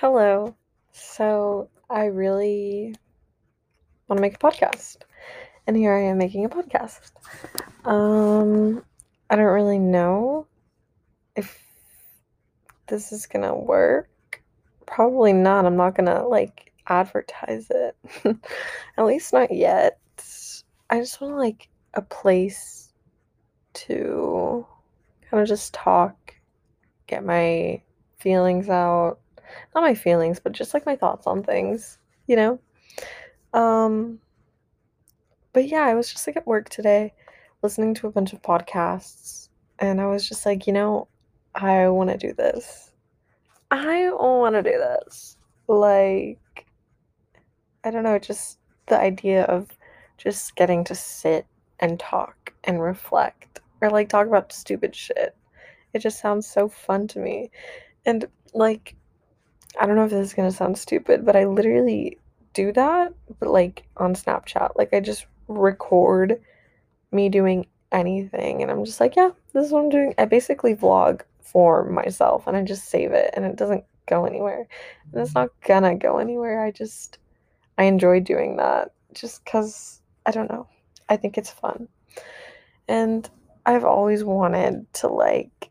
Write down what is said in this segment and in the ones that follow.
Hello. So I really want to make a podcast. And here I am making a podcast. Um I don't really know if this is going to work. Probably not. I'm not going to like advertise it. At least not yet. I just want like a place to kind of just talk, get my feelings out not my feelings, but just like my thoughts on things, you know? Um but yeah, I was just like at work today listening to a bunch of podcasts and I was just like, you know, I want to do this. I want to do this. Like I don't know, just the idea of just getting to sit and talk and reflect or like talk about stupid shit. It just sounds so fun to me. And like I don't know if this is gonna sound stupid, but I literally do that, but like on Snapchat. Like I just record me doing anything and I'm just like, yeah, this is what I'm doing. I basically vlog for myself and I just save it and it doesn't go anywhere. And it's not gonna go anywhere. I just I enjoy doing that just cuz I don't know. I think it's fun. And I've always wanted to like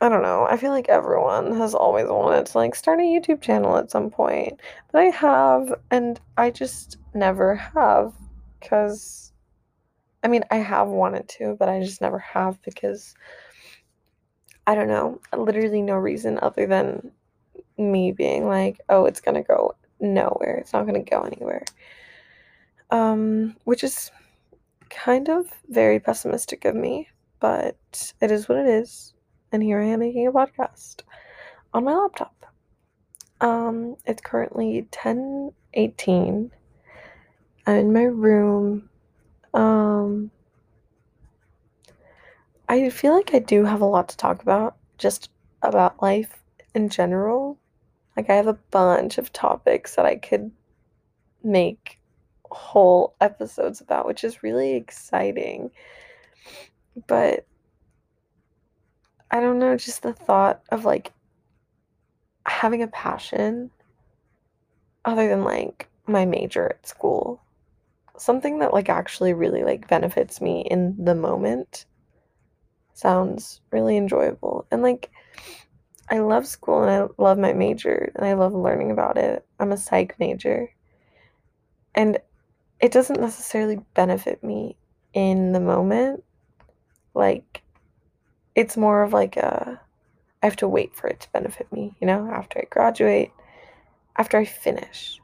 I don't know. I feel like everyone has always wanted to like start a YouTube channel at some point. But I have and I just never have cuz I mean, I have wanted to, but I just never have because I don't know, literally no reason other than me being like, "Oh, it's to go nowhere. It's not to go anywhere." Um, which is kind of very pessimistic of me, but it is what it is and here I am making a podcast on my laptop. Um, it's currently 10:18. I'm in my room. Um, I feel like I do have a lot to talk about, just about life in general. Like I have a bunch of topics that I could make whole episodes about, which is really exciting. But I don't know, just the thought of like having a passion other than like my major at school. Something that like actually really like benefits me in the moment sounds really enjoyable. And like I love school and I love my major and I love learning about it. I'm a psych major. And it doesn't necessarily benefit me in the moment. Like it's more of like a I have to wait for it to benefit me, you know, after I graduate, after I finish.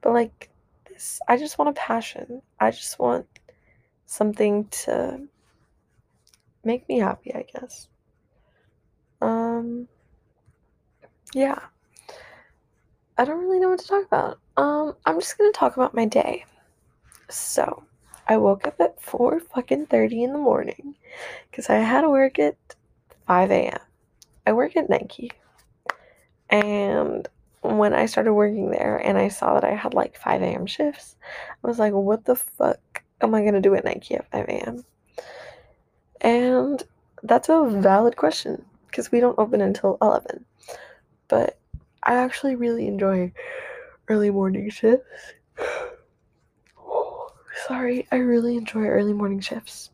But like this, I just want a passion. I just want something to make me happy, I guess. Um yeah. I don't really know what to talk about. Um I'm just going to talk about my day. So, I woke up at 4 fucking 30 in the morning because I had to work at 5 a.m. I work at Nike. And when I started working there and I saw that I had like 5 a.m. shifts, I was like, what the fuck am I going to do at Nike at 5 a.m.? And that's a valid question because we don't open until 11. But I actually really enjoy early morning shifts sorry, I really enjoy early morning shifts.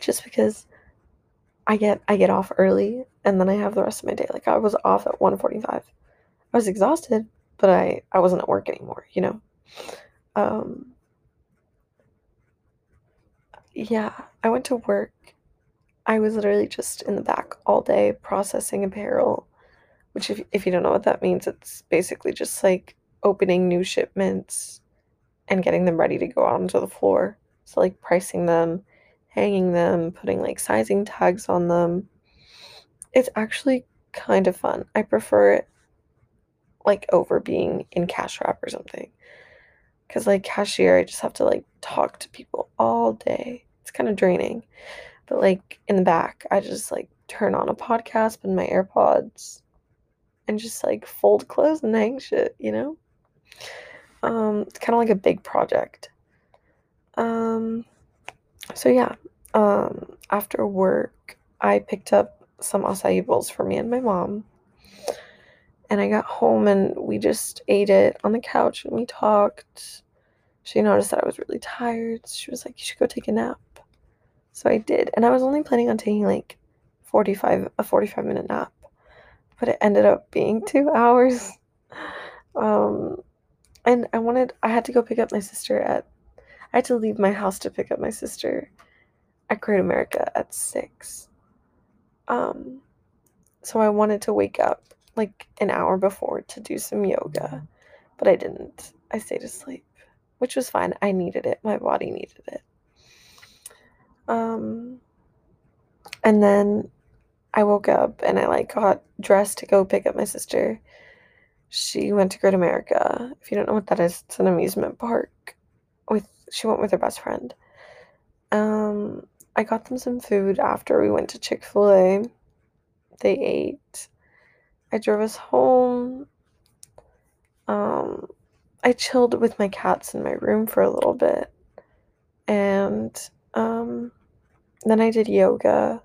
Just because I get I get off early and then I have the rest of my day. Like I was off at 1:45. I was exhausted, but I I wasn't at work anymore, you know. Um yeah, I went to work. I was literally just in the back all day processing apparel, which if if you don't know what that means, it's basically just like opening new shipments and getting them ready to go out onto the floor. So like pricing them, hanging them, putting like sizing tags on them. It's actually kind of fun. I prefer it like over being in cash wrap or something. Cause like cashier, I just have to like talk to people all day. It's kind of draining. But like in the back, I just like turn on a podcast with my AirPods and just like fold clothes and hang shit, you know? Um, it's kind of like a big project. Um, so yeah, um, after work, I picked up some acai bowls for me and my mom. And I got home and we just ate it on the couch and we talked. She noticed that I was really tired. She was like, You should go take a nap. So I did. And I was only planning on taking like 45 a 45 minute nap. But it ended up being 2 hours. Um and I wanted I had to go pick up my sister at I had to leave my house to pick up my sister at Great America at 6. Um so I wanted to wake up like an hour before to do some yoga, but I didn't. I stayed asleep, which was fine. I needed it. My body needed it. Um and then I woke up and I like got dressed to go pick up my sister. She went to Great America. If you don't know what that is, it's an amusement park. With she went with her best friend. Um, I got them some food after we went to Chick Fil A. They ate. I drove us home. Um, I chilled with my cats in my room for a little bit, and um, then I did yoga.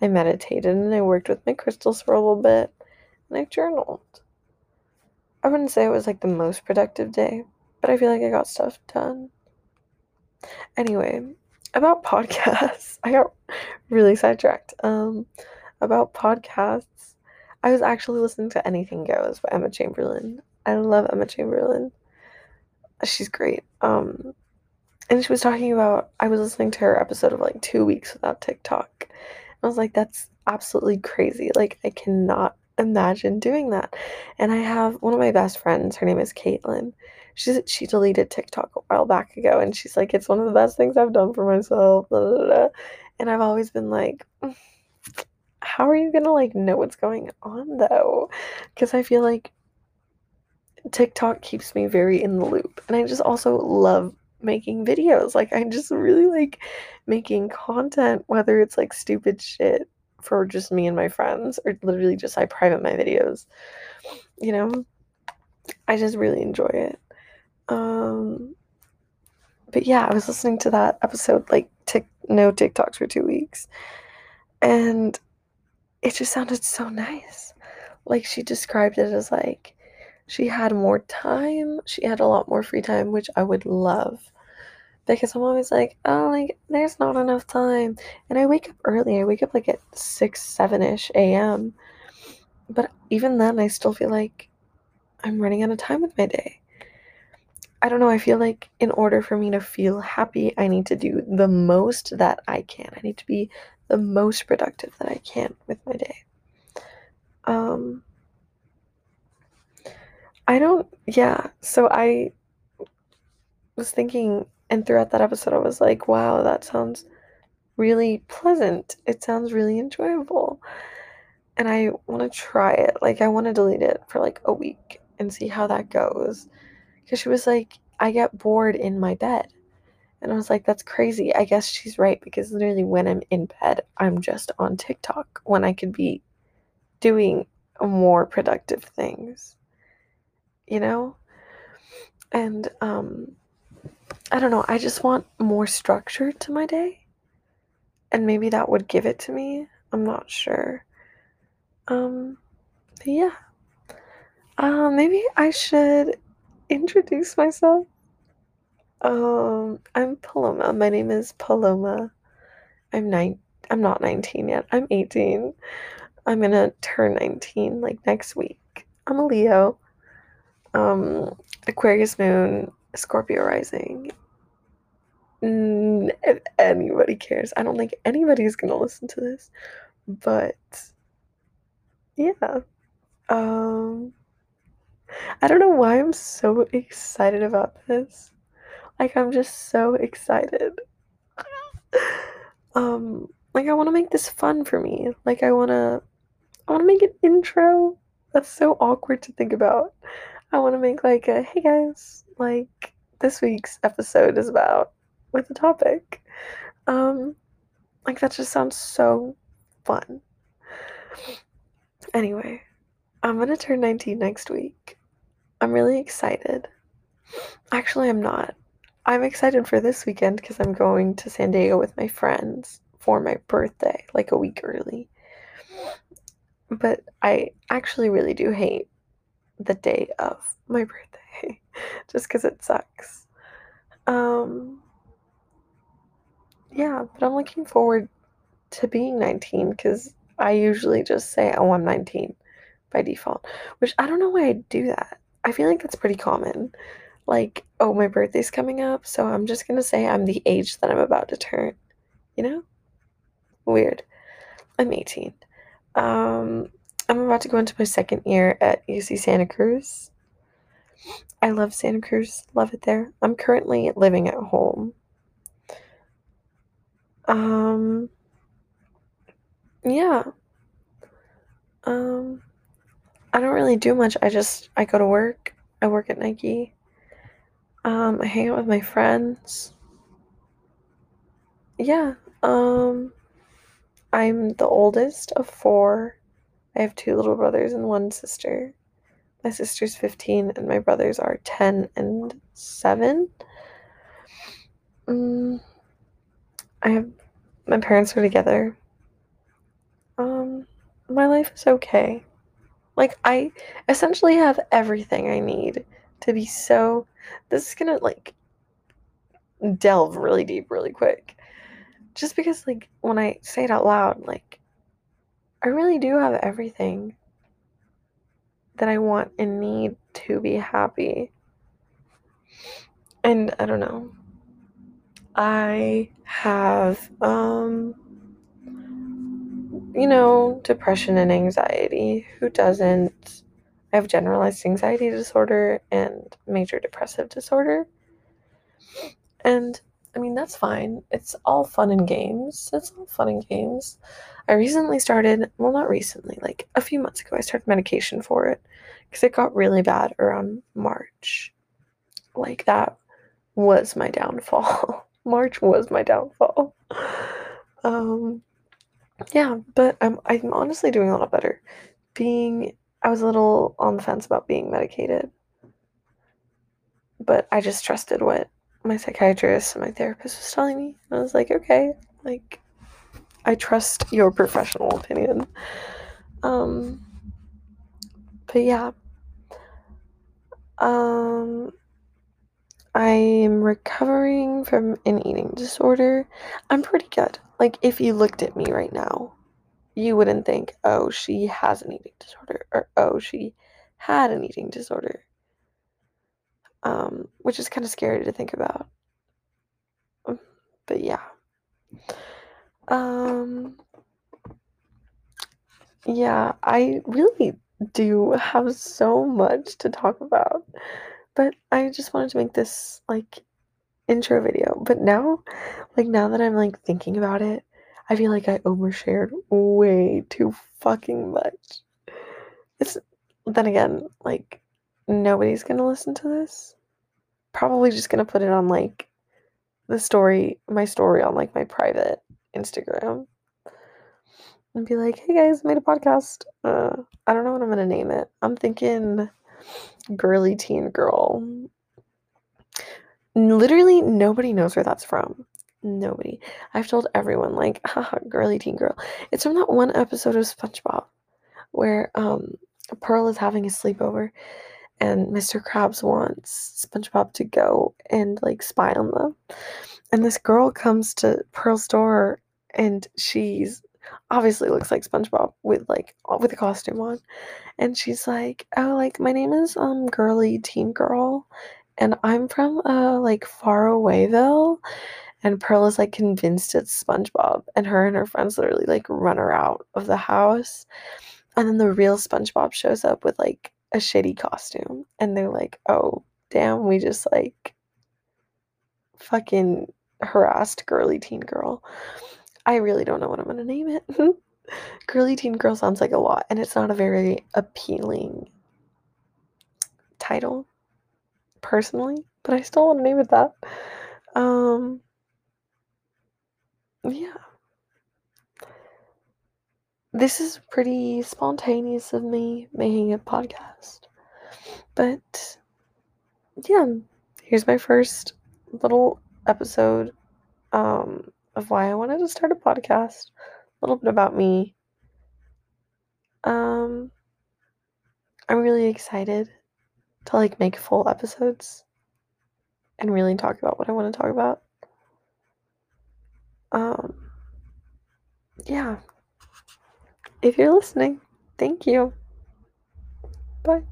I meditated and I worked with my crystals for a little bit, and I journaled. I wouldn't say it was like the most productive day, but I feel like I got stuff done. Anyway, about podcasts, I got really sidetracked. Um, about podcasts, I was actually listening to Anything Goes by Emma Chamberlain. I love Emma Chamberlain. She's great. Um, and she was talking about I was listening to her episode of like two weeks without TikTok. I was like, that's absolutely crazy. Like I cannot imagine doing that. And I have one of my best friends, her name is Caitlin. She's she deleted TikTok a while back ago and she's like, it's one of the best things I've done for myself. Blah, blah, blah. And I've always been like, mm, how are you gonna like know what's going on though? Because I feel like TikTok keeps me very in the loop. And I just also love making videos. Like I just really like making content, whether it's like stupid shit for just me and my friends or literally just I private my videos. You know? I just really enjoy it. Um but yeah, I was listening to that episode like tick no TikToks for 2 weeks. And it just sounded so nice. Like she described it as like she had more time, she had a lot more free time, which I would love because I'm always like, oh, like there's not enough time, and I wake up early. I wake up like at six, seven ish a.m. But even then, I still feel like I'm running out of time with my day. I don't know. I feel like in order for me to feel happy, I need to do the most that I can. I need to be the most productive that I can with my day. Um, I don't, yeah. So I was thinking and throughout that episode, I was like, wow, that sounds really pleasant. It sounds really enjoyable. And I want to try it. Like, I want to delete it for like a week and see how that goes. Because she was like, I get bored in my bed. And I was like, that's crazy. I guess she's right because literally when I'm in bed, I'm just on TikTok when I could be doing more productive things. You know? And um I don't know, I just want more structure to my day. And maybe that would give it to me. I'm not sure. Um, but yeah. Uh, maybe I should introduce myself. Um, I'm Paloma. My name is Paloma. I'm nine. I'm not 19 yet. I'm 18. I'm gonna turn 19 like next week. I'm a Leo. Um, Aquarius moon, Scorpio rising. If anybody cares, I don't think anybody's gonna listen to this, but yeah. Um, I don't know why I'm so excited about this. Like I'm just so excited. um, like I want to make this fun for me. Like I want to I want to make an intro. That's so awkward to think about. I want to make like a hey guys, like this week's episode is about with the topic. Um like that just sounds so fun. Anyway, I'm to turn 19 next week. I'm really excited. Actually, I'm not. I'm excited for this weekend because I'm going to San Diego with my friends for my birthday, like a week early. but I actually really do hate the day of my birthday just because it sucks. Um, yeah, but I'm looking forward to being 19 because I usually just say, oh, I'm 19 by default, which I don't know why I do that. I feel like that's pretty common. Like, oh, my birthday's coming up, so I'm just gonna say I'm the age that I'm about to turn. You know? Weird. I'm 18. Um, I'm about to go into my second year at UC Santa Cruz. I love Santa Cruz, love it there. I'm currently living at home. Um, yeah. Um, I don't really do much. I just I go to work. I work at Nike. Um, I hang out with my friends. Yeah. Um, I'm the oldest of four. I have two little brothers and one sister. My sister's 15 and my brothers are 10 and 7. Mm, I have my parents are together. Um, my life is okay. Like I essentially have everything I need to be so this is gonna like delve really deep really quick. Just because like when I say it out loud, like I really do have everything that I want and need to be happy. And I don't know. I have um you know, depression and anxiety. Who doesn't? I have generalized anxiety disorder and major depressive disorder. And I mean, that's fine. It's all fun and games. It's all fun and games. I recently started, well, not recently, like a few months ago, I started medication for it because it got really bad around March. Like, that was my downfall. March was my downfall. Um, yeah, but I'm I'm honestly doing a lot better. Being I was a little on the fence about being medicated. But I just trusted what my psychiatrist and my therapist was telling me. I was like, okay, like I trust your professional opinion. Um but yeah. Um I'm recovering from an eating disorder. I'm pretty good. Like, if you looked at me right now, you wouldn't think, oh, she has an eating disorder, or oh, she had an eating disorder. Um, which is kind of scary to think about. But yeah. Um, yeah, I really do have so much to talk about. But I just wanted to make this like intro video. But now, like now that I'm like thinking about it, I feel like I overshared way too fucking much. It's then again, like nobody's gonna listen to this. Probably just gonna put it on like the story, my story on like my private Instagram. And be like, hey guys, made a podcast. Uh, I don't know what I'm gonna name it. I'm thinking girly teen girl. Literally nobody knows where that's from. Nobody. I've told everyone, like, haha, girly teen girl. It's from that one episode of SpongeBob where um Pearl is having a sleepover and Mr. Krabs wants SpongeBob to go and like spy on them. And this girl comes to Pearl's door and she's obviously looks like SpongeBob with like with a costume on. And she's like, "Oh, like my name is um girly teen girl and I'm from uh like far awayville." And Pearl is like convinced it's SpongeBob and her and her friends literally like run her out of the house. And then the real SpongeBob shows up with like a shitty costume and they're like, "Oh, damn, we just like fucking harassed girly teen girl." I really don't know what I'm gonna name it. Girly Teen Girl sounds like a lot, and it's not a very appealing title, personally, but I still want to name it that. Um, yeah. This is pretty spontaneous of me making a podcast, but yeah, here's my first little episode. Um, of why I wanted to start a podcast, a little bit about me. Um, I'm really excited to like make full episodes and really talk about what I want to talk about. Um, yeah. If you're listening, thank you. Bye.